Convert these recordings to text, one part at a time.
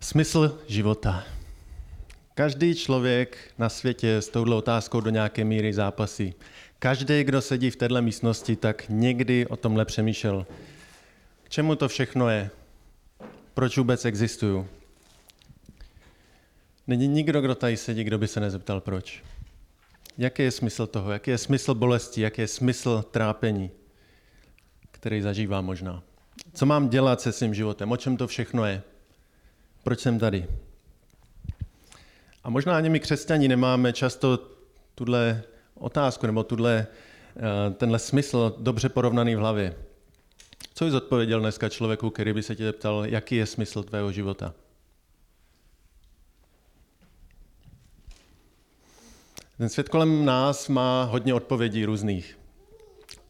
Smysl života. Každý člověk na světě s touhle otázkou do nějaké míry zápasí. Každý, kdo sedí v této místnosti, tak někdy o tomhle přemýšlel. K čemu to všechno je? Proč vůbec existuju? Není nikdo, kdo tady sedí, kdo by se nezeptal proč. Jaký je smysl toho? Jaký je smysl bolesti? Jaký je smysl trápení, který zažívám možná? Co mám dělat se svým životem? O čem to všechno je? Proč jsem tady? A možná ani my křesťani nemáme často tuhle otázku nebo tuhle, eh, tenhle smysl dobře porovnaný v hlavě. Co jsi odpověděl dneska člověku, který by se tě zeptal, jaký je smysl tvého života? Ten svět kolem nás má hodně odpovědí různých.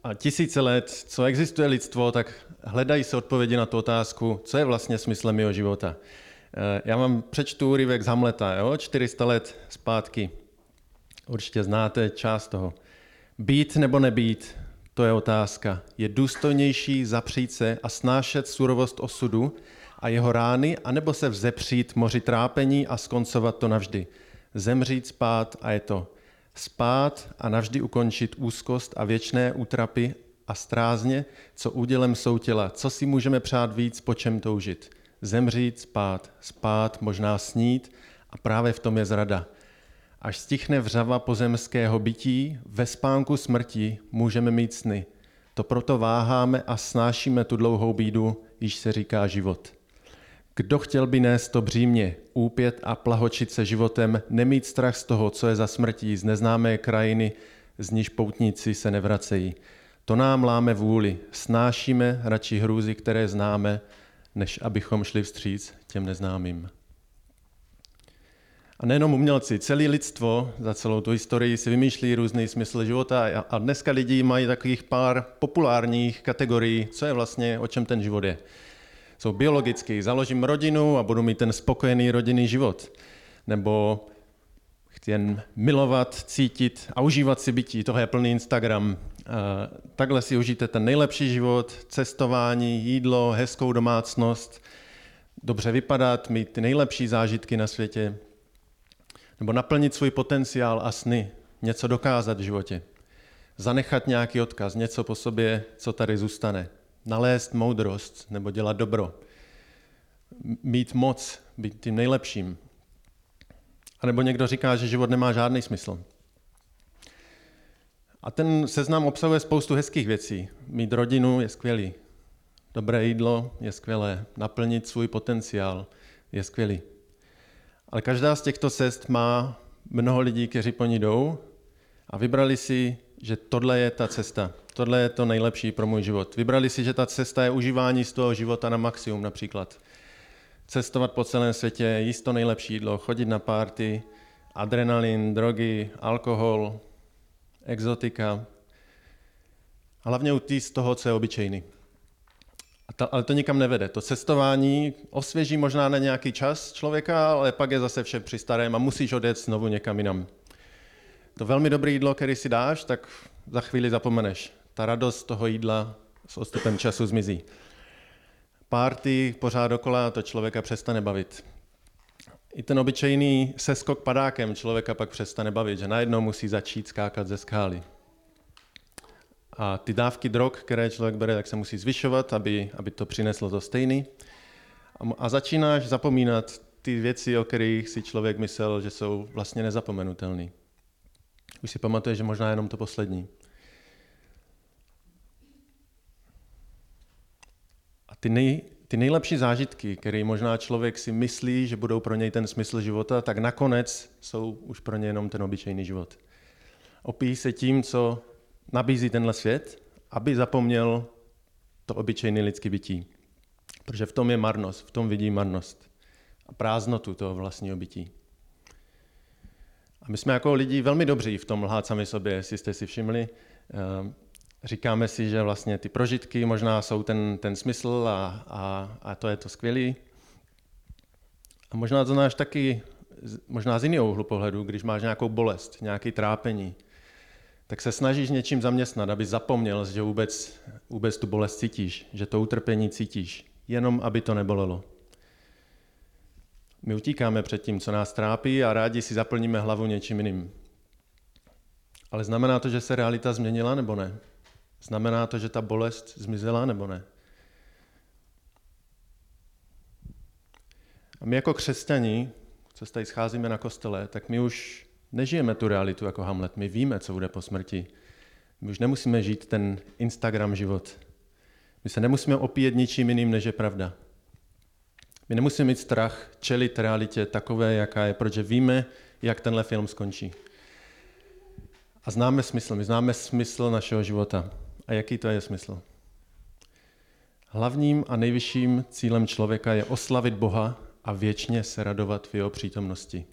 A tisíce let, co existuje lidstvo, tak hledají se odpovědi na tu otázku, co je vlastně smyslem mého života. Eh, já vám přečtu úryvek z Hamleta, jo? 400 let zpátky. Určitě znáte část toho. Být nebo nebýt, to je otázka. Je důstojnější zapřít se a snášet surovost osudu a jeho rány, anebo se vzepřít moři trápení a skoncovat to navždy. Zemřít, spát a je to. Spát a navždy ukončit úzkost a věčné útrapy a strázně, co údělem jsou těla. Co si můžeme přát víc, po čem toužit? Zemřít, spát, spát, možná snít a právě v tom je zrada. Až stichne vřava pozemského bytí, ve spánku smrti můžeme mít sny. To proto váháme a snášíme tu dlouhou bídu, již se říká život. Kdo chtěl by nést to břímě, úpět a plahočit se životem, nemít strach z toho, co je za smrtí, z neznámé krajiny, z níž poutníci se nevracejí. To nám láme vůli, snášíme radši hrůzy, které známe, než abychom šli vstříc těm neznámým. A nejenom umělci, celé lidstvo za celou tu historii si vymýšlí různý smysl života a dneska lidi mají takových pár populárních kategorií, co je vlastně, o čem ten život je. Jsou biologický, založím rodinu a budu mít ten spokojený rodinný život. Nebo chci jen milovat, cítit a užívat si bytí. Toho je plný Instagram. Takhle si užijte ten nejlepší život, cestování, jídlo, hezkou domácnost, dobře vypadat, mít ty nejlepší zážitky na světě, nebo naplnit svůj potenciál a sny, něco dokázat v životě, zanechat nějaký odkaz, něco po sobě, co tady zůstane, nalézt moudrost nebo dělat dobro, mít moc, být tím nejlepším, a nebo někdo říká, že život nemá žádný smysl. A ten seznam obsahuje spoustu hezkých věcí. Mít rodinu je skvělý. Dobré jídlo je skvělé. Naplnit svůj potenciál je skvělý. Ale každá z těchto cest má mnoho lidí, kteří po ní jdou a vybrali si, že tohle je ta cesta. Tohle je to nejlepší pro můj život. Vybrali si, že ta cesta je užívání z toho života na maximum například cestovat po celém světě, jíst to nejlepší jídlo, chodit na párty, adrenalin, drogy, alkohol, exotika. Hlavně utíct z toho, co je obyčejný. A to, ale to nikam nevede. To cestování osvěží možná na nějaký čas člověka, ale pak je zase vše při starém a musíš odjet znovu někam jinam. To velmi dobré jídlo, který si dáš, tak za chvíli zapomeneš. Ta radost toho jídla s odstupem času zmizí párty pořád dokola, to člověka přestane bavit. I ten obyčejný seskok padákem člověka pak přestane bavit, že najednou musí začít skákat ze skály. A ty dávky drog, které člověk bere, tak se musí zvyšovat, aby, aby to přineslo to stejný. A, a začínáš zapomínat ty věci, o kterých si člověk myslel, že jsou vlastně nezapomenutelné. Už si pamatuješ, že možná jenom to poslední. Ty, nej, ty nejlepší zážitky, které možná člověk si myslí, že budou pro něj ten smysl života, tak nakonec jsou už pro ně jenom ten obyčejný život. Opíjí se tím, co nabízí tenhle svět, aby zapomněl to obyčejné lidské bytí. Protože v tom je marnost, v tom vidí marnost a prázdnotu toho vlastního bytí. A my jsme jako lidi velmi dobří v tom lhát sami sobě, jestli jste si všimli. Říkáme si, že vlastně ty prožitky možná jsou ten, ten smysl a, a, a to je to skvělý. A možná to znáš taky možná z jiného úhlu pohledu, když máš nějakou bolest, nějaký trápení, tak se snažíš něčím zaměstnat, aby zapomněl, že vůbec, vůbec tu bolest cítíš, že to utrpení cítíš, jenom aby to nebolelo. My utíkáme před tím, co nás trápí a rádi si zaplníme hlavu něčím jiným. Ale znamená to, že se realita změnila nebo ne? Znamená to, že ta bolest zmizela nebo ne? A my jako křesťani, co se tady scházíme na kostele, tak my už nežijeme tu realitu jako Hamlet. My víme, co bude po smrti. My už nemusíme žít ten Instagram život. My se nemusíme opíjet ničím jiným, než je pravda. My nemusíme mít strach čelit realitě takové, jaká je, protože víme, jak tenhle film skončí. A známe smysl, my známe smysl našeho života. A jaký to je smysl? Hlavním a nejvyšším cílem člověka je oslavit Boha a věčně se radovat v jeho přítomnosti.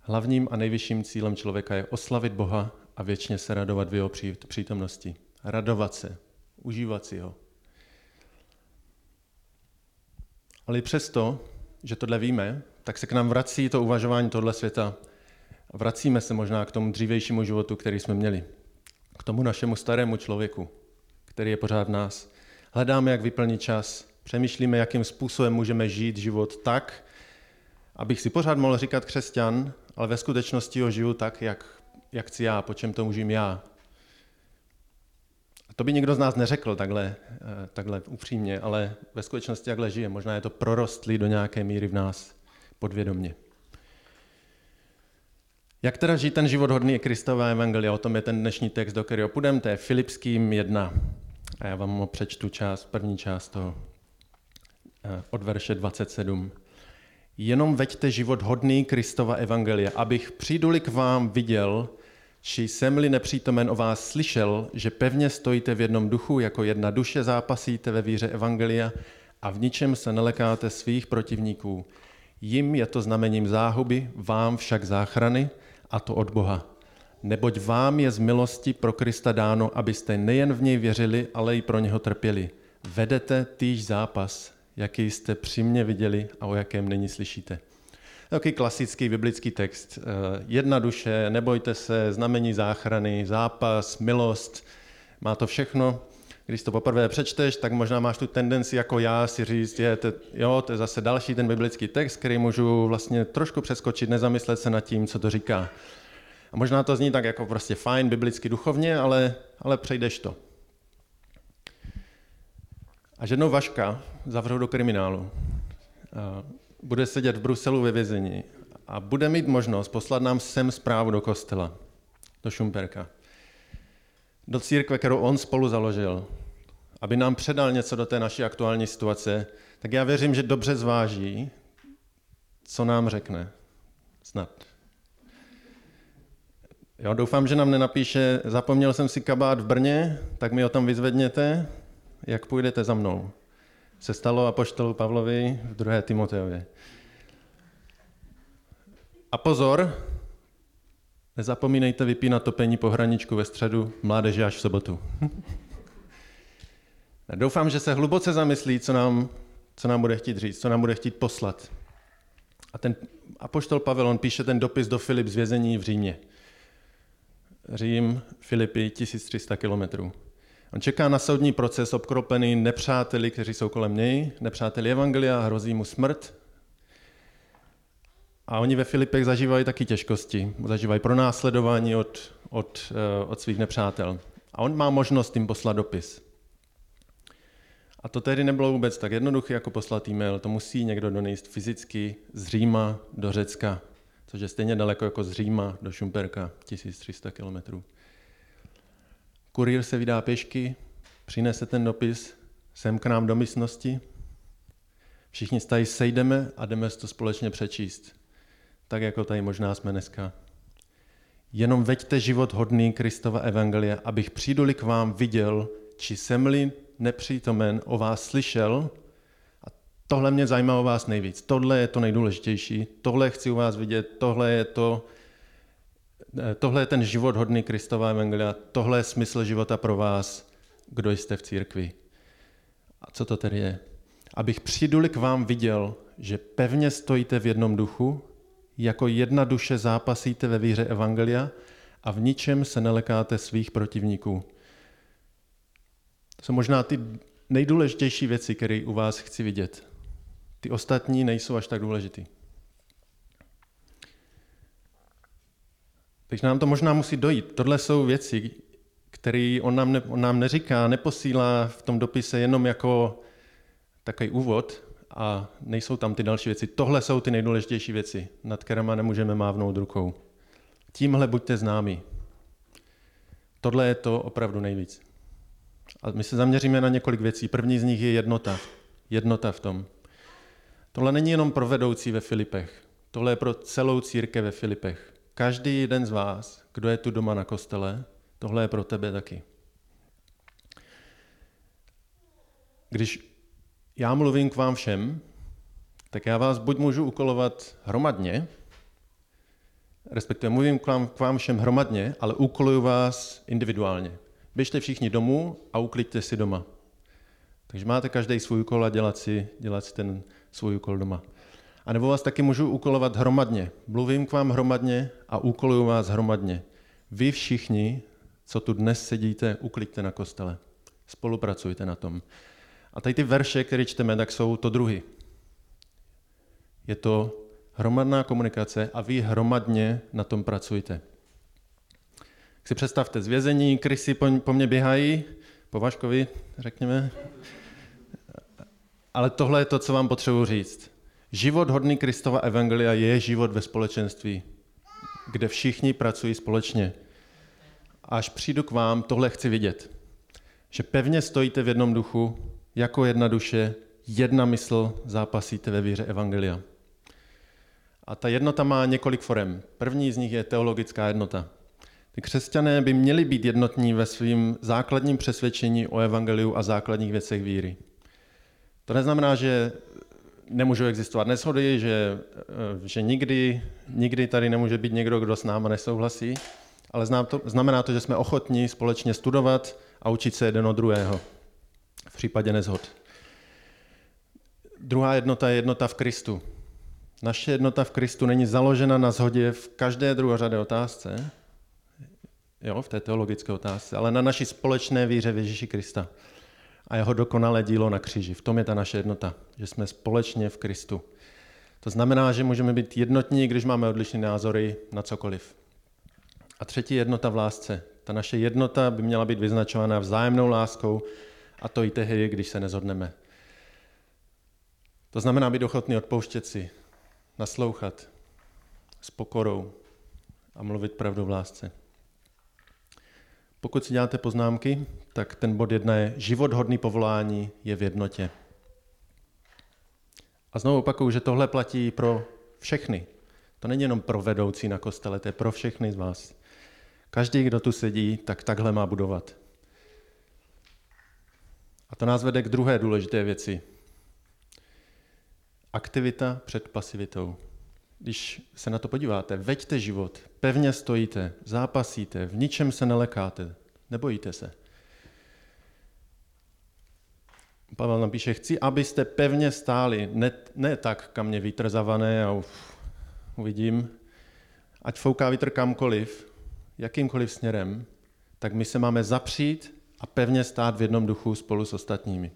Hlavním a nejvyšším cílem člověka je oslavit Boha a věčně se radovat v jeho přítomnosti. Radovat se, užívat si ho. Ale přesto, že tohle víme, tak se k nám vrací to uvažování tohle světa. Vracíme se možná k tomu dřívějšímu životu, který jsme měli. K tomu našemu starému člověku, který je pořád v nás. Hledáme, jak vyplnit čas, přemýšlíme, jakým způsobem můžeme žít život tak, abych si pořád mohl říkat křesťan, ale ve skutečnosti ho žiju tak, jak, jak chci já, po čem to můžím já. A to by nikdo z nás neřekl takhle, eh, takhle upřímně, ale ve skutečnosti takhle žije. Možná je to prorostlý do nějaké míry v nás podvědomně. Jak teda žít ten život hodný Kristova evangelia? O tom je ten dnešní text, do kterého půjdeme, to je Filipským 1. A já vám ho přečtu část, první část toho eh, od verše 27 jenom veďte život hodný Kristova evangelia, abych přijduli k vám viděl, či jsem-li nepřítomen o vás slyšel, že pevně stojíte v jednom duchu, jako jedna duše zápasíte ve víře evangelia a v ničem se nelekáte svých protivníků. Jim je to znamením záhuby, vám však záchrany, a to od Boha. Neboť vám je z milosti pro Krista dáno, abyste nejen v něj věřili, ale i pro něho trpěli. Vedete týž zápas, jaký jste při mně viděli a o jakém není slyšíte. Takový klasický biblický text. Eh, jedna duše, nebojte se, znamení záchrany, zápas, milost, má to všechno. Když to poprvé přečteš, tak možná máš tu tendenci jako já si říct, je, to, jo, to je zase další ten biblický text, který můžu vlastně trošku přeskočit, nezamyslet se nad tím, co to říká. A možná to zní tak jako prostě fajn, biblicky duchovně, ale, ale přejdeš to. A jednou Vaška zavřou do kriminálu. A bude sedět v Bruselu ve vězení a bude mít možnost poslat nám sem zprávu do kostela, do Šumperka, do církve, kterou on spolu založil, aby nám předal něco do té naší aktuální situace, tak já věřím, že dobře zváží, co nám řekne. Snad. Jo, doufám, že nám nenapíše, zapomněl jsem si kabát v Brně, tak mi ho tam vyzvedněte, jak půjdete za mnou. Se stalo apoštolu Pavlovi v 2. Timoteově. A pozor, nezapomínejte vypínat topení pohraničku ve středu, mládeže až v sobotu. Doufám, že se hluboce zamyslí, co nám, co nám bude chtít říct, co nám bude chtít poslat. A ten apoštol Pavel, on píše ten dopis do Filip z vězení v Římě. Řím, Filipy, 1300 kilometrů. On čeká na soudní proces obkropený nepřáteli, kteří jsou kolem něj, nepřáteli Evangelia, hrozí mu smrt. A oni ve Filipech zažívají taky těžkosti, zažívají pronásledování od, od, eh, od svých nepřátel. A on má možnost jim poslat dopis. A to tedy nebylo vůbec tak jednoduché, jako poslat e-mail. To musí někdo donést fyzicky z Říma do Řecka, což je stejně daleko jako z Říma do Šumperka, 1300 kilometrů. Kurýr se vydá pěšky, přinese ten dopis sem k nám do místnosti. Všichni tady sejdeme a jdeme to společně přečíst. Tak jako tady možná jsme dneska. Jenom veďte život hodný Kristova evangelia, abych přijduli k vám viděl, či jsem-li nepřítomen o vás slyšel, a tohle mě zajímá o vás nejvíc. Tohle je to nejdůležitější, tohle chci u vás vidět, tohle je to, Eh, tohle je ten život hodný Kristova evangelia, tohle je smysl života pro vás, kdo jste v církvi. A co to tedy je? Abych přiduli k vám viděl, že pevně stojíte v jednom duchu, jako jedna duše zápasíte ve víře evangelia a v ničem se nelekáte svých protivníků. To jsou možná ty nejdůležitější věci, které u vás chci vidět. Ty ostatní nejsou až tak důležitý. Takže nám to možná musí dojít. Tohle jsou věci, které on nám, ne, on nám neříká, neposílá v tom dopise jenom jako takový úvod a nejsou tam ty další věci. Tohle jsou ty nejdůležitější věci, nad kterými nemůžeme mávnout rukou. Tímhle buďte známí. Tohle je to opravdu nejvíc. A my se zaměříme na několik věcí. První z nich je jednota. Jednota v tom. Tohle není jenom pro vedoucí ve Filipech. Tohle je pro celou církev ve Filipech. Každý jeden z vás, kdo je tu doma na kostele, tohle je pro tebe taky. Když já mluvím k vám všem, tak já vás buď můžu ukolovat hromadně, respektive mluvím k vám, k vám všem hromadně, ale úkoluju vás individuálně. Běžte všichni domů a ukliďte si doma. Takže máte každý svůj úkol a dělat si, dělat si ten svůj úkol doma. A nebo vás taky můžu úkolovat hromadně. Mluvím k vám hromadně a úkoluju vás hromadně. Vy všichni, co tu dnes sedíte, ukliďte na kostele. Spolupracujte na tom. A tady ty verše, které čteme, tak jsou to druhy. Je to hromadná komunikace a vy hromadně na tom pracujte. Si představte zvězení, krysy po, po mně běhají, po Vaškovi, řekněme. Ale tohle je to, co vám potřebuji říct. Život hodný Kristova evangelia je život ve společenství, kde všichni pracují společně. Až přijdu k vám, tohle chci vidět. Že pevně stojíte v jednom duchu, jako jedna duše, jedna mysl zápasíte ve víře evangelia. A ta jednota má několik forem. První z nich je teologická jednota. Křesťané by měli být jednotní ve svým základním přesvědčení o evangeliu a základních věcech víry. To neznamená, že nemůžou existovat neshody, že, eh, že nikdy, nikdy tady nemůže být někdo, kdo s náma nesouhlasí, ale znamená to, že jsme ochotní společně studovat a učit se jeden od druhého v případě nezhod. Druhá jednota je jednota v Kristu. Naše jednota v Kristu není založena na shodě v každé druhořadé otázce, jo, v té teologické otázce, ale na naší společné víře v Ježíši Krista a jeho dokonalé dílo na kříži. V tom je ta naše jednota, že jsme společně v Kristu. To znamená, že můžeme být jednotní, když máme odlišné názory na cokoliv. A třetí jednota v lásce. Ta naše jednota by měla být vyznačována vzájemnou láskou a to i tehdy, když se nezhodneme. To znamená být ochotný odpouštět si, naslouchat s pokorou a mluvit pravdu v lásce. Pokud si děláte poznámky, tak ten bod jedna je život hodný povolání je v jednotě. A znovu opakuju, že tohle platí pro všechny. To není jenom pro vedoucí na kostele, to je pro všechny z vás. Každý, kdo tu sedí, tak takhle má budovat. A to nás vede k druhé důležité věci. Aktivita před pasivitou. Když se na to podíváte, veďte život, pevně stojíte, zápasíte, v ničem se nelekáte, nebojíte se. Pavel napíše, chci, abyste pevně stáli, ne, ne tak, kam mě a uf, uvidím, ať fouká vítr kamkoliv, jakýmkoliv směrem, tak my se máme zapřít a pevně stát v jednom duchu spolu s ostatními.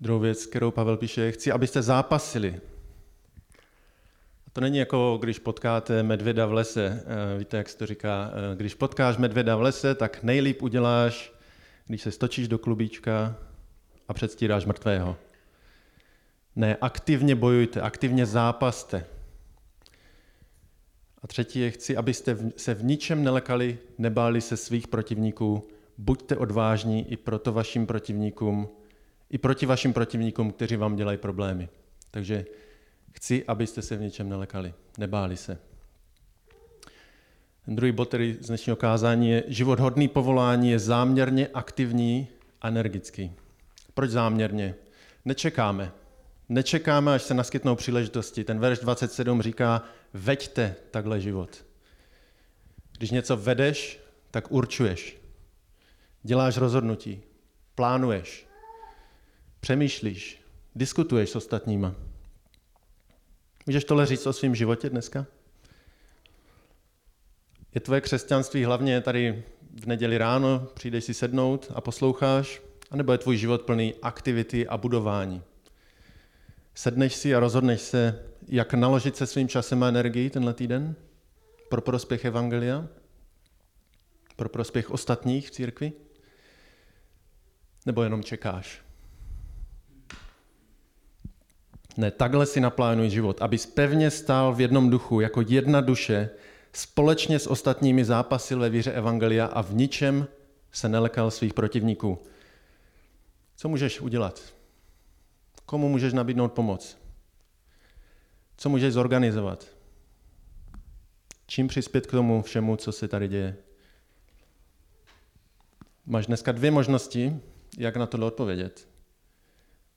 Druhou věc, kterou Pavel píše, chci, abyste zápasili. To není jako, když potkáte medvěda v lese. Eh, víte, jak se to říká? Eh, když potkáš medvěda v lese, tak nejlíp uděláš, když se stočíš do klubíčka a předstíráš mrtvého. Ne, aktivně bojujte, aktivně zápaste. A třetí je, chci, abyste se v ničem nelekali, nebáli se svých protivníků, buďte odvážní i proto vašim protivníkům, i proti vašim protivníkům, kteří vám dělají problémy. Takže chci, abyste se v ničem nelekali, nebáli se. Ten druhý bod, který z dnešního kázání je, život hodný povolání je záměrně aktivní energický. Proč záměrně? Nečekáme. Nečekáme, až se naskytnou příležitosti. Ten verš 27 říká, veďte takhle život. Když něco vedeš, tak určuješ. Děláš rozhodnutí, plánuješ, přemýšlíš, diskutuješ s ostatníma. Můžeš tohle říct o svém životě dneska? Je tvoje křesťanství hlavně tady v neděli ráno, přijdeš si sednout a posloucháš, anebo je tvůj život plný aktivity a budování? Sedneš si a rozhodneš se, jak naložit se svým časem a energií tenhle týden pro prospěch Evangelia, pro prospěch ostatních v církvi? Nebo jenom čekáš? Ne, takhle si naplánuj život, abys pevně stál v jednom duchu, jako jedna duše, společně s ostatními zápasil ve víře Evangelia a v ničem se nelekal svých protivníků. Co můžeš udělat? Komu můžeš nabídnout pomoc? Co můžeš zorganizovat? Čím přispět k tomu všemu, co se tady děje? Máš dneska dvě možnosti, jak na to odpovědět.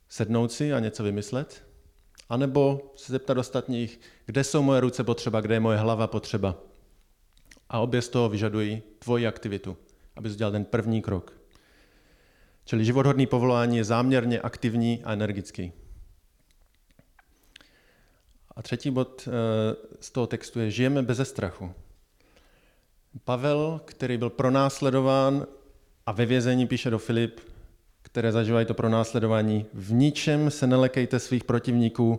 Sednout si a něco vymyslet, anebo se zeptat ostatních, kde jsou moje ruce potřeba, kde je moje hlava potřeba. A obě z toho vyžadují tvoji aktivitu, abys udělal ten první krok. Čili živothodný povolání je záměrně aktivní a energický. A třetí bod eh, z toho textu je, žijeme bez strachu. Pavel, který byl pronásledován a ve vězení píše do Filip, které zažívají to pronásledování, v ničem se nelekejte svých protivníků,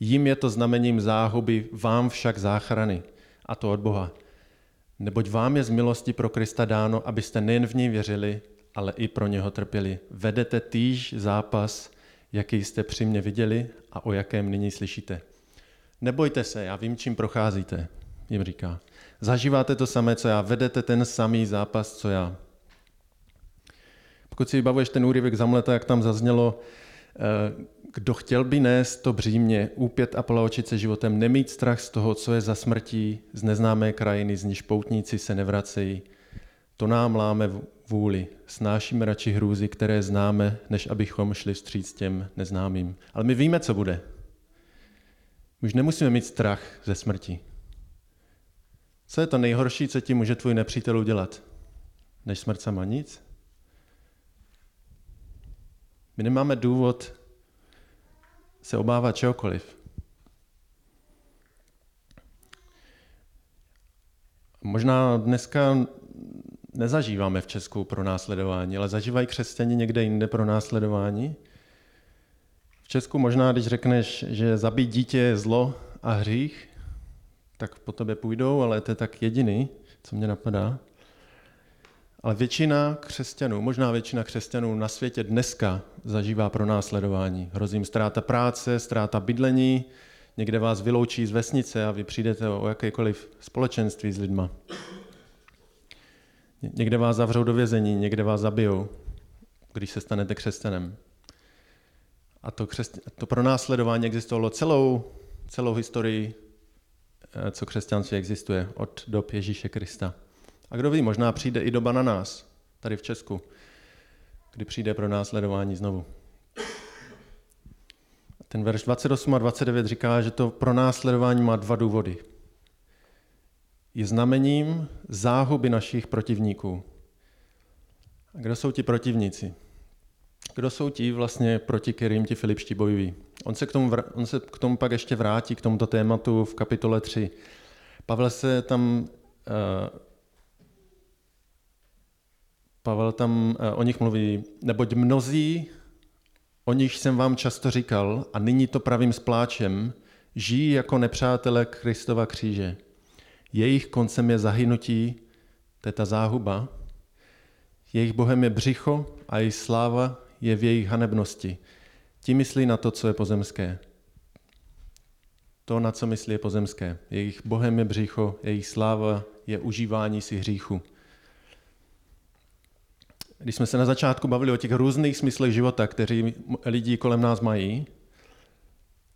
jim je to znamením záhuby, vám však záchrany, a to od Boha. Neboť vám je z milosti pro Krista dáno, abyste nejen v něj věřili, ale i pro něho trpěli. Vedete týž zápas, jaký jste při mě viděli a o jakém nyní slyšíte. Nebojte se, já vím, čím procházíte, jim říká. Zažíváte to samé, co já, vedete ten samý zápas, co já. Pokud si vybavuješ ten úryvek zamleta, jak tam zaznělo, eh, kdo chtěl by nést to břímě, úpět a poločit se životem, nemít strach z toho, co je za smrtí, z neznámé krajiny, z níž poutníci se nevracejí, to nám láme vůli. Snášíme radši hrůzy, které známe, než abychom šli vstříc těm neznámým. Ale my víme, co bude. Už nemusíme mít strach ze smrti. Co je to nejhorší, co ti může tvůj nepřítel udělat? Než smrt sama nic? My nemáme důvod se obávat čehokoliv. Možná dneska nezažíváme v Česku pro následování, ale zažívají křesťani někde jinde pro následování. V Česku možná, když řekneš, že zabít dítě je zlo a hřích, tak po tebe půjdou, ale to je tak jediný, co mě napadá. Ale většina křesťanů, možná většina křesťanů na světě dneska zažívá pro následování. Hrozí jim ztráta práce, ztráta bydlení, někde vás vyloučí z vesnice a vy přijdete o jakékoliv společenství s lidma. Někde vás zavřou do vězení, někde vás zabijou, když se stanete křesťanem. A to, křesť... to pronásledování existovalo celou, celou historii, eh, co křesťanství existuje, od dob Ježíše Krista. A kdo ví, možná přijde i doba na nás, tady v Česku, kdy přijde pro následování znovu. Ten verš 28 a 29 říká, že to pro následování má dva důvody je znamením záhuby našich protivníků. A kdo jsou ti protivníci? Kdo jsou ti vlastně, proti kterým ti filipští bojují? On se, k tomu, on se k tomu pak ještě vrátí, k tomuto tématu v kapitole 3. Pavel se tam uh, Pavel tam uh, o nich mluví, neboť mnozí, o nich jsem vám často říkal, a nyní to pravím s pláčem, žijí jako nepřátelé Kristova kříže. Jejich koncem je zahynutí, to je ta záhuba. Jejich bohem je břicho a jejich sláva je v jejich hanebnosti. Ti myslí na to, co je pozemské. To, na co myslí, je pozemské. Jejich bohem je břicho, jejich sláva je užívání si hříchu. Když jsme se na začátku bavili o těch různých smyslech života, kteří lidi kolem nás mají,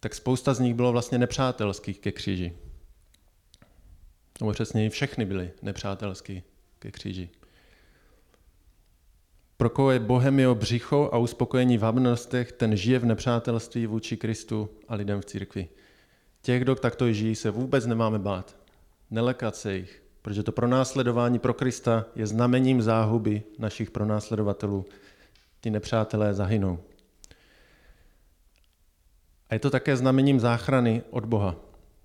tak spousta z nich bylo vlastně nepřátelských ke kříži nebo přesněji všechny byly nepřátelský ke kříži. Pro koho je Bohem jeho břicho a uspokojení v habnostech, ten žije v nepřátelství vůči Kristu a lidem v církvi. Těch, kdo takto žijí, se vůbec nemáme bát. Nelekat se jich, protože to pronásledování pro Krista je znamením záhuby našich pronásledovatelů. Ty nepřátelé zahynou. A je to také znamením záchrany od Boha.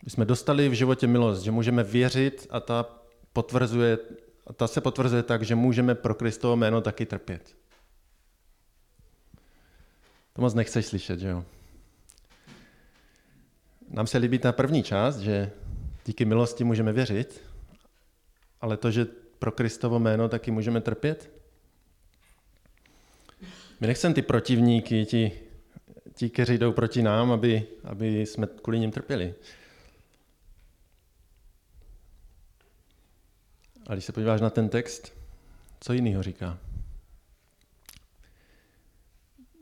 My jsme dostali v životě milost, že můžeme věřit a ta, potvrzuje, a ta se potvrzuje tak, že můžeme pro Kristovo jméno taky trpět. To moc nechceš slyšet, že jo? nám se líbí ta první část, že díky milosti můžeme věřit, ale to, že pro Kristovo jméno taky můžeme trpět? My nechceme ty protivníky, ti, ti kteří jdou proti nám, aby, aby jsme kvůli ním trpěli. A když se podíváš na ten text, co jiného říká?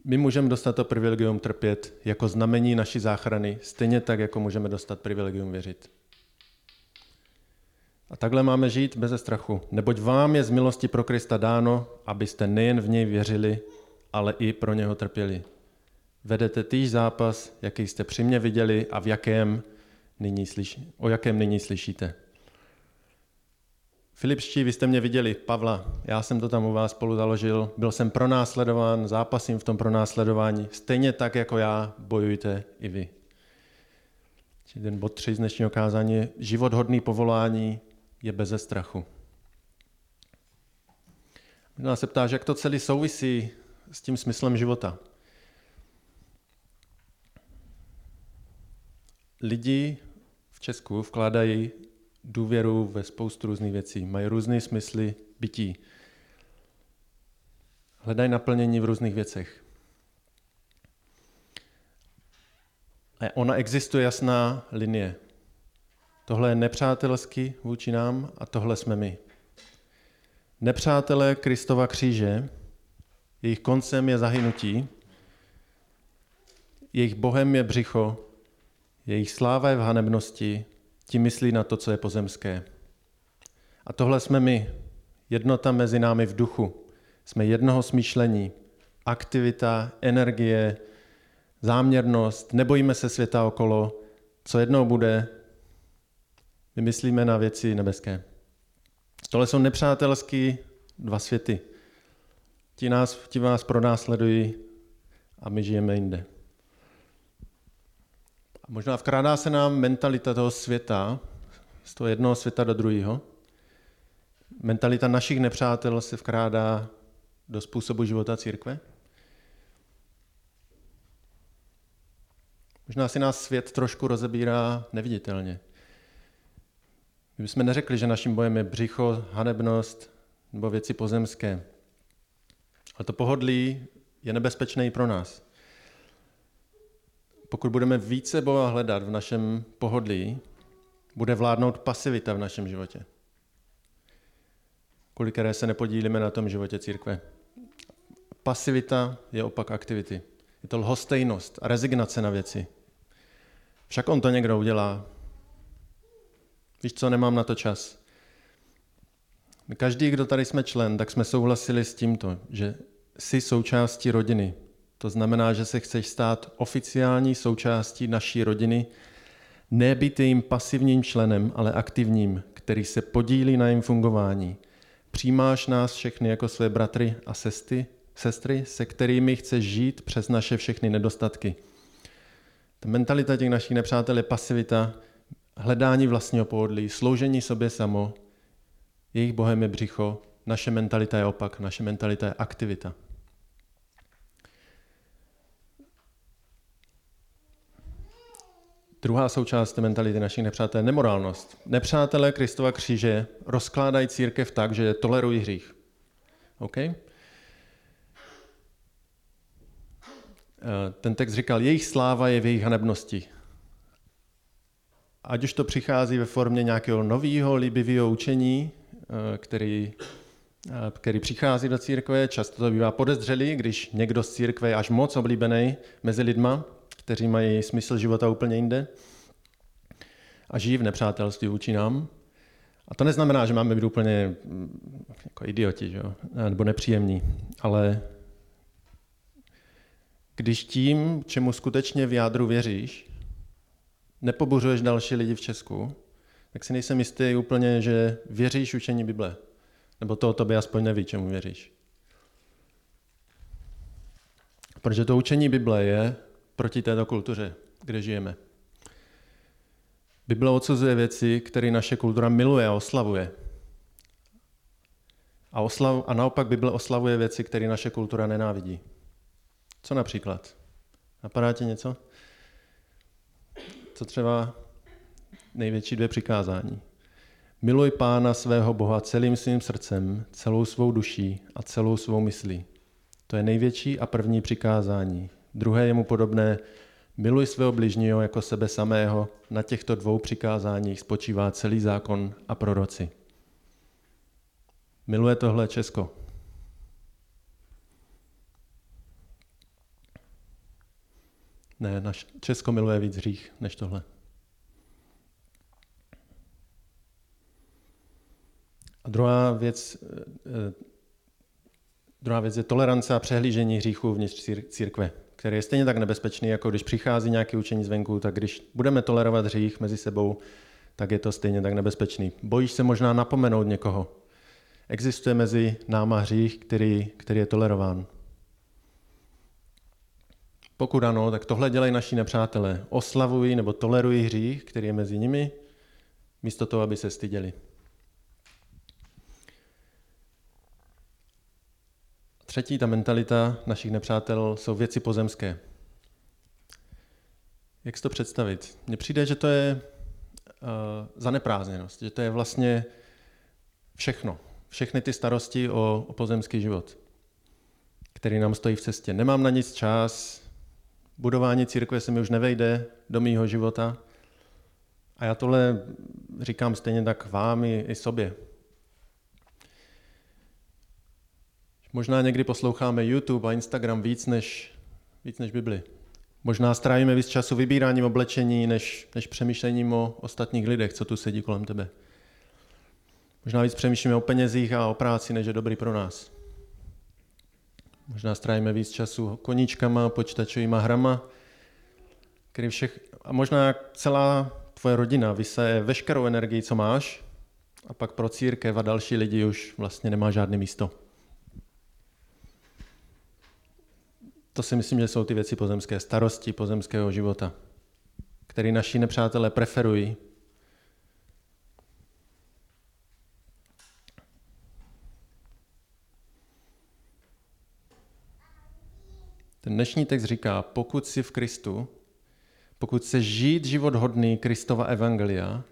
My můžeme dostat to privilegium trpět jako znamení naší záchrany, stejně tak, jako můžeme dostat privilegium věřit. A takhle máme žít bez strachu, neboť vám je z milosti pro Krista dáno, abyste nejen v něj věřili, ale i pro něho trpěli. Vedete týž zápas, jaký jste při mě viděli a v jakém nyní slyší, o jakém nyní slyšíte. Filipští, vy jste mě viděli, Pavla, já jsem to tam u vás spolu založil, byl jsem pronásledován, zápasím v tom pronásledování, stejně tak jako já bojujte i vy. Ten bod 3 z dnešního kázání život hodný povolání je beze strachu. Možná se ptáš, jak to celý souvisí s tím smyslem života. Lidi v Česku vkládají důvěru ve spoustu různých věcí, mají různé smysly bytí. Hledají naplnění v různých věcech. A ona existuje jasná linie. Tohle je nepřátelský vůči nám a tohle jsme my. Nepřátelé Kristova kříže, jejich koncem je zahynutí, jejich bohem je břicho, jejich sláva je v hanebnosti, ti myslí na to, co je pozemské. A tohle jsme my, jednota mezi námi v duchu. Jsme jednoho smýšlení, aktivita, energie, záměrnost, nebojíme se světa okolo, co jednou bude, my myslíme na věci nebeské. Tohle jsou nepřátelský dva světy. Ti nás, ti vás pronásledují a my žijeme jinde. A možná vkrádá se nám mentalita toho světa, z toho jednoho světa do druhého. Mentalita našich nepřátel se vkrádá do způsobu života církve. Možná si nás svět trošku rozebírá neviditelně. My bychom neřekli, že naším bojem je břicho, hanebnost nebo věci pozemské. Ale to pohodlí je nebezpečné i pro nás. Pokud budeme více Boha hledat v našem pohodlí, bude vládnout pasivita v našem životě. Které se nepodílíme na tom životě církve. Pasivita je opak aktivity. Je to lhostejnost a rezignace na věci. Však on to někdo udělá, Víš co, nemám na to čas. My každý, kdo tady jsme člen, tak jsme souhlasili s tímto, že jsi součástí rodiny. To znamená, že se chceš stát oficiální součástí naší rodiny, ne být jejím pasivním členem, ale aktivním, který se podílí na jejím fungování. Přijímáš nás všechny jako své bratry a sestry, sestry, se kterými chceš žít přes naše všechny nedostatky. Ta mentalita těch našich nepřátel je pasivita, hledání vlastního pohodlí, sloužení sobě samo, jejich bohem je břicho, naše mentalita je opak, naše mentalita je aktivita. Druhá součást té mentality našich nepřátel je nemorálnost. Nepřátelé Kristova kříže rozkládají církev tak, že tolerují hřích. OK? Eh, ten text říkal, jejich sláva je v jejich hanebnosti ať už to přichází ve formě nějakého nového, líbivého učení, eh, který, eh, který přichází do církve, často to bývá podezřelý, když někdo z církve je až moc oblíbený mezi lidma, kteří mají smysl života úplně jinde a žijí v nepřátelství vůči nám. A to neznamená, že máme být úplně mm, jako idioti, že jo? nebo nepříjemní, ale když tím, čemu skutečně v jádru věříš, nepobuřuješ další lidi v Česku, tak si nejsem jistý úplně, že věříš učení Bible. Nebo to o tobě aspoň neví, čemu věříš. Protože to učení Bible je proti této kultuře, kde žijeme. Bible odsuzuje věci, které naše kultura miluje a oslavuje. A, oslav, a naopak Bible oslavuje věci, které naše kultura nenávidí. Co například? Napadá ti něco? Co třeba největší dvě přikázání. Miluj Pána svého Boha celým svým srdcem, celou svou duší a celou svou myslí. To je největší a první přikázání. Druhé je mu podobné, miluj svého bližního jako sebe samého. Na těchto dvou přikázáních spočívá celý zákon a proroci. Miluje tohle Česko. Ne, naš Česko miluje víc hřích než tohle. A druhá věc, eh, druhá věc je tolerance a přehlížení hříchů vnitř církve, který je stejně tak nebezpečný, jako když přichází nějaké učení zvenku, tak když budeme tolerovat hřích mezi sebou, tak je to stejně tak nebezpečný. Bojíš se možná napomenout někoho. Existuje mezi náma hřích, který, který je tolerován. Pokud ano, tak tohle dělají naši nepřátelé. Oslavují nebo tolerují hřích, který je mezi nimi, místo toho, aby se styděli. Třetí, ta mentalita našich nepřátel jsou věci pozemské. Jak si to představit? Mně přijde, že to je uh, zaneprázdněnost, že to je vlastně všechno. Všechny ty starosti o, o pozemský život, který nám stojí v cestě. Nemám na nic čas, budování církve se mi už nevejde do mýho života. A já tohle říkám stejně tak vám i, i sobě. Možná někdy posloucháme YouTube a Instagram víc než, víc než Bibli. Možná strávíme víc času vybíráním oblečení, než, než přemýšlením o ostatních lidech, co tu sedí kolem tebe. Možná víc přemýšlíme o penězích a o práci, než je dobrý pro nás. Možná strávíme víc času koníčkama, počítačovými hrama, který všech, a možná celá tvoje rodina vysaje veškerou energii, co máš, a pak pro církev a další lidi už vlastně nemá žádné místo. To si myslím, že jsou ty věci pozemské, starosti pozemského života, které naši nepřátelé preferují. Ten dnešní text říká, pokud jsi v Kristu, pokud chceš žít život hodný Kristova evangelia,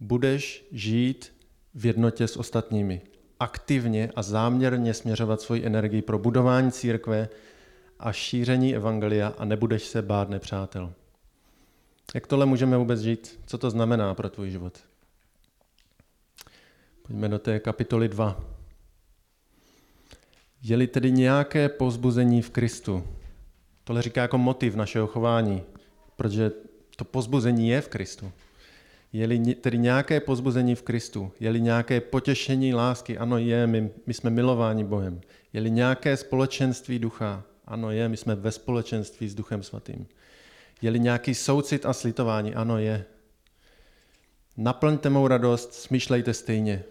budeš žít v jednotě s ostatními. Aktivně a záměrně směřovat svoji energii pro budování církve, a šíření evangelia a nebudeš se bát nepřátel. Jak tohle můžeme vůbec žít? Co to znamená pro tvůj život? Pojďme do té kapitoly 2. Je-li tedy nějaké pozbuzení v Kristu? Tohle říká jako motiv našeho chování, protože to pozbuzení je v Kristu. Je-li tedy nějaké pozbuzení v Kristu, je-li nějaké potěšení lásky, ano je, my, my jsme milováni Bohem. Je-li nějaké společenství ducha, ano, je, my jsme ve společenství s Duchem Svatým. Je-li nějaký soucit a slitování? Ano, je. Naplňte mou radost, smýšlejte stejně.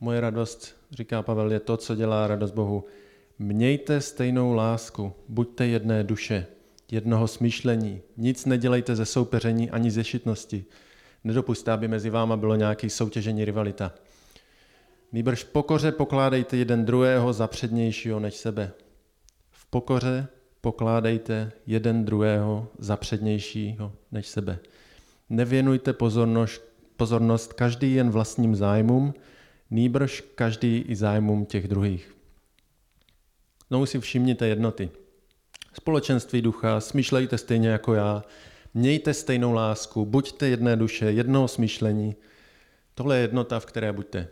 Moje radost, říká Pavel, je to, co dělá radost Bohu. Mějte stejnou lásku, buďte jedné duše, jednoho smýšlení. Nic nedělejte ze soupeření ani ze šitnosti. Nedopuste, aby mezi váma bylo nějaké soutěžení rivalita. Nýbrž pokoře pokládejte jeden druhého za přednějšího než sebe pokoře pokládejte jeden druhého za přednějšího než sebe. Nevěnujte pozornost, pozornost každý jen vlastním zájmům, nýbrž každý i zájmům těch druhých. Znovu si všimněte jednoty. Společenství ducha, smýšlejte stejně jako já, mějte stejnou lásku, buďte jedné duše, jednoho smýšlení. Tohle je jednota, v které buďte.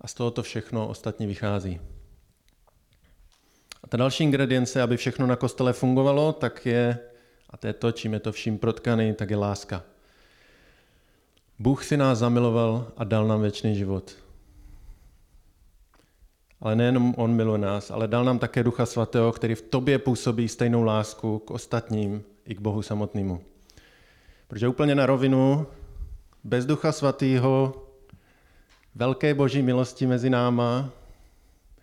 A z tohoto všechno ostatní vychází. A ta další ingredience, aby všechno na kostele fungovalo, tak je, a to je to, čím je to vším protkaný, tak je láska. Bůh si nás zamiloval a dal nám věčný život. Ale nejenom On miluje nás, ale dal nám také Ducha Svatého, který v tobě působí stejnou lásku k ostatním i k Bohu samotnému. Protože úplně na rovinu, bez Ducha Svatého, velké boží milosti mezi náma,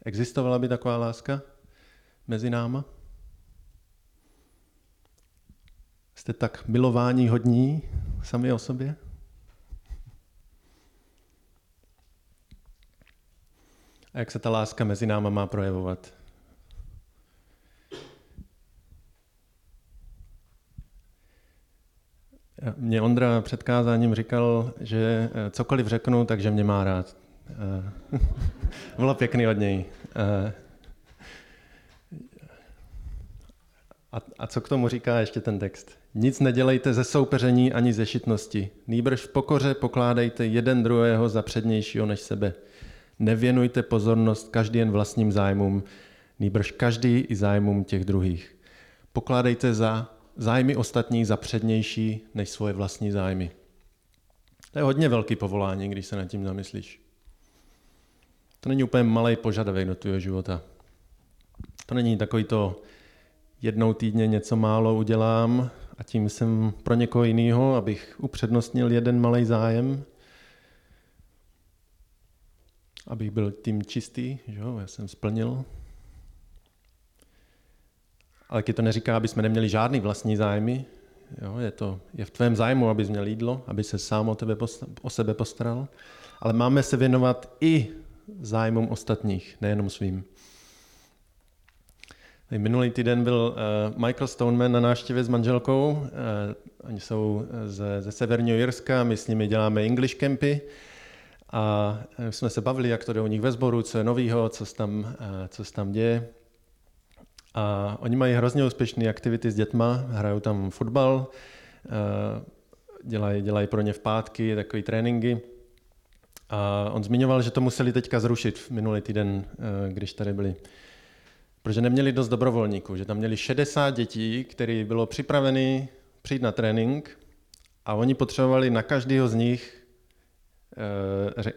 existovala by taková láska? mezi náma? Jste tak milování hodní sami o sobě? A jak se ta láska mezi náma má projevovat? Mě Ondra před kázáním říkal, že eh, cokoliv řeknu, takže mě má rád. Eh, bylo pěkný od něj. Eh, a, a co k tomu říká ještě ten text? Nic nedělejte ze soupeření ani ze šitnosti. Nýbrž v pokoře pokládejte jeden druhého za přednějšího než sebe. Nevěnujte pozornost každý jen vlastním zájmům, nýbrž každý i zájmům těch druhých. Pokládejte za zájmy ostatních za přednější než svoje vlastní zájmy. To je hodně velký povolání, když se nad tím zamyslíš. To není úplně malý požadavek do tvého života. To není takový to jednou týdně něco málo udělám a tím jsem pro někoho jiného, abych upřednostnil jeden malý zájem, abych byl tím čistý, že jo, já jsem splnil. Ale ti to neříká, aby jsme neměli žádný vlastní zájmy. Jo, je, to, je v tvém zájmu, abys měl jídlo, aby se sám o, tebe, o sebe postaral. Ale máme se věnovat i zájmům ostatních, nejenom svým. Minulý týden byl uh, Michael Stoneman na návštěvě s manželkou. Uh, oni jsou ze, ze Severního Jirska, my s nimi děláme English campy. A jsme se bavili, jak to jde u nich ve sboru, co je novýho, co se tam, uh, co se tam děje. A oni mají hrozně úspěšné aktivity s dětma, hrajou tam fotbal, dělají, dělají pro ně v pátky takové tréninky. A on zmiňoval, že to museli teďka zrušit minulý týden, když tady byli protože neměli dost dobrovolníků, že tam měli 60 dětí, které bylo připraveny přijít na trénink a oni potřebovali na každého z nich, eh,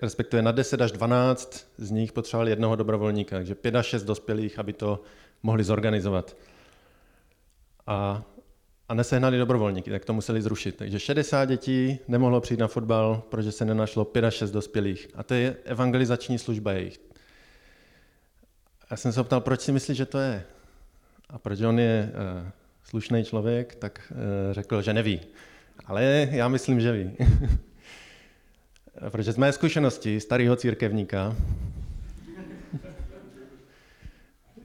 respektive na 10 až 12 z nich potřebovali jednoho dobrovolníka, takže 5 až 6 dospělých, aby to mohli zorganizovat. A, a nesehnali dobrovolníky, tak to museli zrušit. Takže 60 dětí nemohlo přijít na fotbal, protože se nenašlo 5 až 6 dospělých. A to je evangelizační služba jejich. Já jsem se ptal, proč si myslí, že to je. A proč on je uh, slušný člověk, tak uh, řekl, že neví. Ale já myslím, že ví. Protože z mé zkušenosti starého církevníka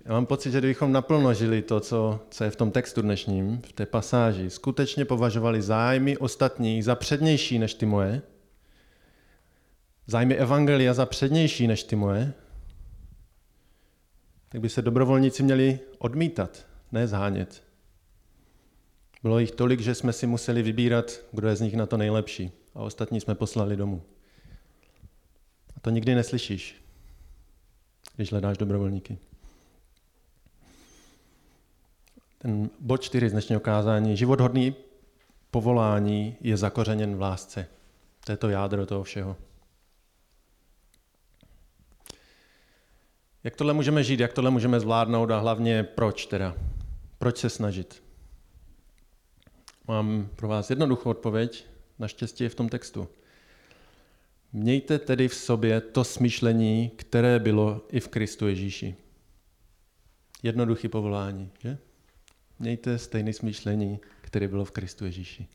já mám pocit, že kdybychom naplno žili to, co, co je v tom textu dnešním, v té pasáži, skutečně považovali zájmy ostatních za přednější než ty moje, zájmy Evangelia za přednější než ty moje, tak by se dobrovolníci měli odmítat, ne zhánět. Bylo jich tolik, že jsme si museli vybírat, kdo je z nich na to nejlepší. A ostatní jsme poslali domů. To nikdy neslyšíš, když hledáš dobrovolníky. Ten bod čtyři z dnešního kázání. Život hodný povolání je zakořeněn v lásce. To je to jádro toho všeho. Jak tohle můžeme žít, jak tohle můžeme zvládnout a hlavně proč teda? Proč se snažit? Mám pro vás jednoduchou odpověď, naštěstí je v tom textu. Mějte tedy v sobě to smýšlení, které bylo i v Kristu Ježíši. Jednoduchý povolání, že? Mějte stejné smýšlení, které bylo v Kristu Ježíši.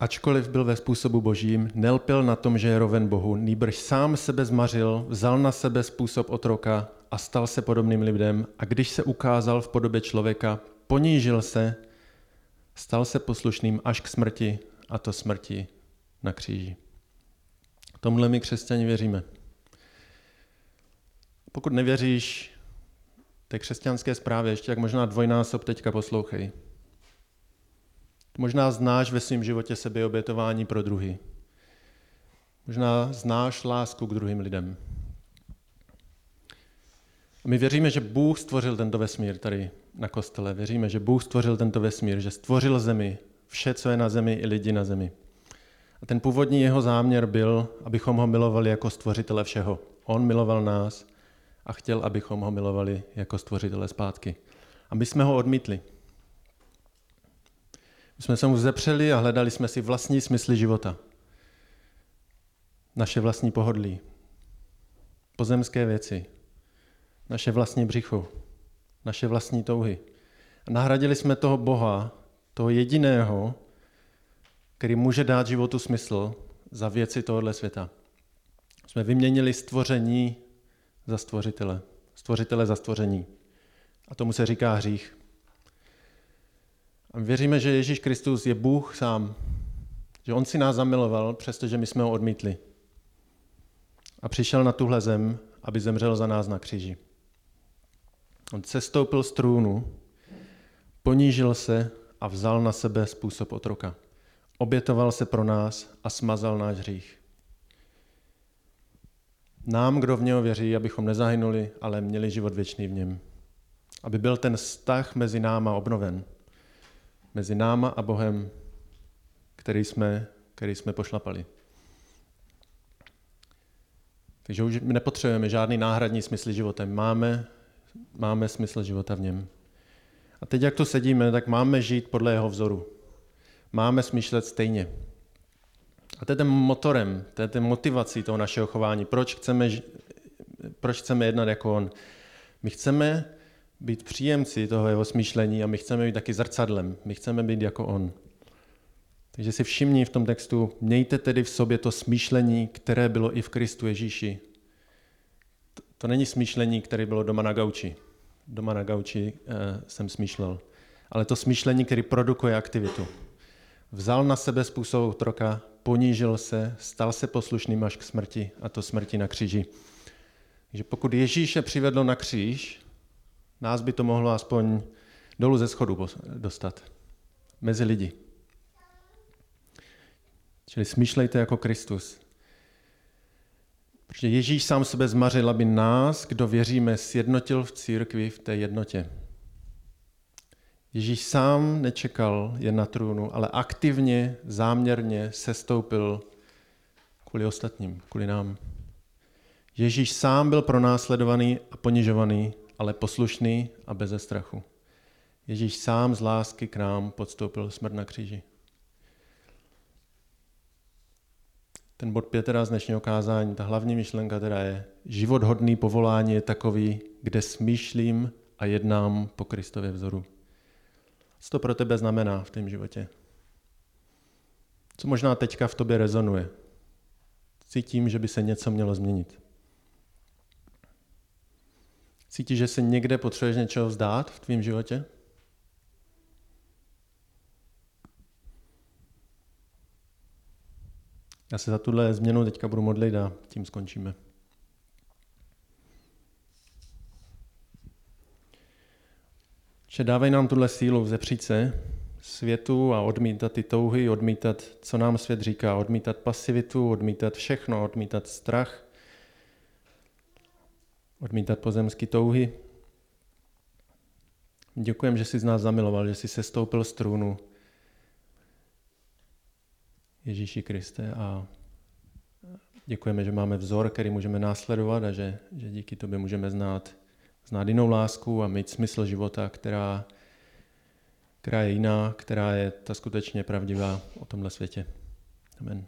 Ačkoliv byl ve způsobu božím, nelpil na tom, že je roven Bohu, nýbrž sám sebe zmařil, vzal na sebe způsob otroka a stal se podobným lidem a když se ukázal v podobě člověka, ponížil se, stal se poslušným až k smrti a to smrti na kříži. Tomhle my křesťani věříme. Pokud nevěříš té křesťanské zprávě, ještě jak možná dvojnásob teďka poslouchej. Možná znáš ve svém životě sebeobětování pro druhy. Možná znáš lásku k druhým lidem. A my věříme, že Bůh stvořil tento vesmír tady na kostele. Věříme, že Bůh stvořil tento vesmír, že stvořil zemi, vše, co je na zemi, i lidi na zemi. A ten původní jeho záměr byl, abychom ho milovali jako stvořitele všeho. On miloval nás a chtěl, abychom ho milovali jako stvořitele zpátky. A my jsme ho odmítli. My jsme se mu zepřeli a hledali jsme si vlastní smysly života. Naše vlastní pohodlí, pozemské věci, naše vlastní břicho, naše vlastní touhy. A nahradili jsme toho Boha, toho jediného, který může dát životu smysl za věci tohohle světa. Jsme vyměnili stvoření za stvořitele. Stvořitele za stvoření. A tomu se říká hřích. A věříme, že Ježíš Kristus je Bůh sám. Že On si nás zamiloval, přestože my jsme ho odmítli. A přišel na tuhle zem, aby zemřel za nás na kříži. On sestoupil z trůnu, ponížil se a vzal na sebe způsob otroka. Obětoval se pro nás a smazal náš hřích. Nám, kdo v něho věří, abychom nezahynuli, ale měli život věčný v něm. Aby byl ten vztah mezi náma obnoven. Mezi náma a Bohem, který jsme, který jsme pošlapali. Takže už nepotřebujeme žádný náhradní smysl života. Máme, máme smysl života v něm. A teď, jak tu sedíme, tak máme žít podle jeho vzoru. Máme smýšlet stejně. A to je ten motorem, to je ten motivací toho našeho chování. Proč chceme, proč chceme jednat jako on? My chceme být příjemci toho jeho smýšlení a my chceme být taky zrcadlem. My chceme být jako on. Takže si všimni v tom textu, mějte tedy v sobě to smýšlení, které bylo i v Kristu Ježíši. To není smýšlení, které bylo doma na gauči. Doma na gauči eh, jsem smýšlel. Ale to smýšlení, který produkuje aktivitu. Vzal na sebe způsob otroka, ponížil se, stal se poslušným až k smrti, a to smrti na kříži. Takže pokud Ježíše přivedlo na kříž, nás by to mohlo aspoň dolů ze schodu dostat. Mezi lidi. Čili smýšlejte jako Kristus. Protože Ježíš sám sebe zmařil, aby nás, kdo věříme, sjednotil v církvi v té jednotě. Ježíš sám nečekal jen na trůnu, ale aktivně, záměrně sestoupil kvůli ostatním, kvůli nám. Ježíš sám byl pronásledovaný a ponižovaný, ale poslušný a beze strachu. Ježíš sám z lásky k nám podstoupil smrt na kříži. Ten bod 5 teda z dnešního kázání, ta hlavní myšlenka teda je, život hodný povolání je takový, kde smýšlím a jednám po Kristově vzoru. Co to pro tebe znamená v tom životě? Co možná teďka v tobě rezonuje? Cítím, že by se něco mělo změnit. Cítíš, že se někde potřebuješ něčeho vzdát v tvém životě? Já se za tuhle změnu teďka budu modlit a tím skončíme. Že dávej nám tuhle sílu vzepřít se světu a odmítat ty touhy, odmítat, co nám svět říká, odmítat pasivitu, odmítat všechno, odmítat strach, odmítat pozemské touhy. Děkujem, že jsi z nás zamiloval, že jsi se stoupil z trůnu, Ježíši Kriste a děkujeme, že máme vzor, který můžeme následovat a že, že díky tobě můžeme znát, znát jinou lásku a mít smysl života, která, která je jiná, která je ta skutečně pravdivá o tomhle světě. Amen.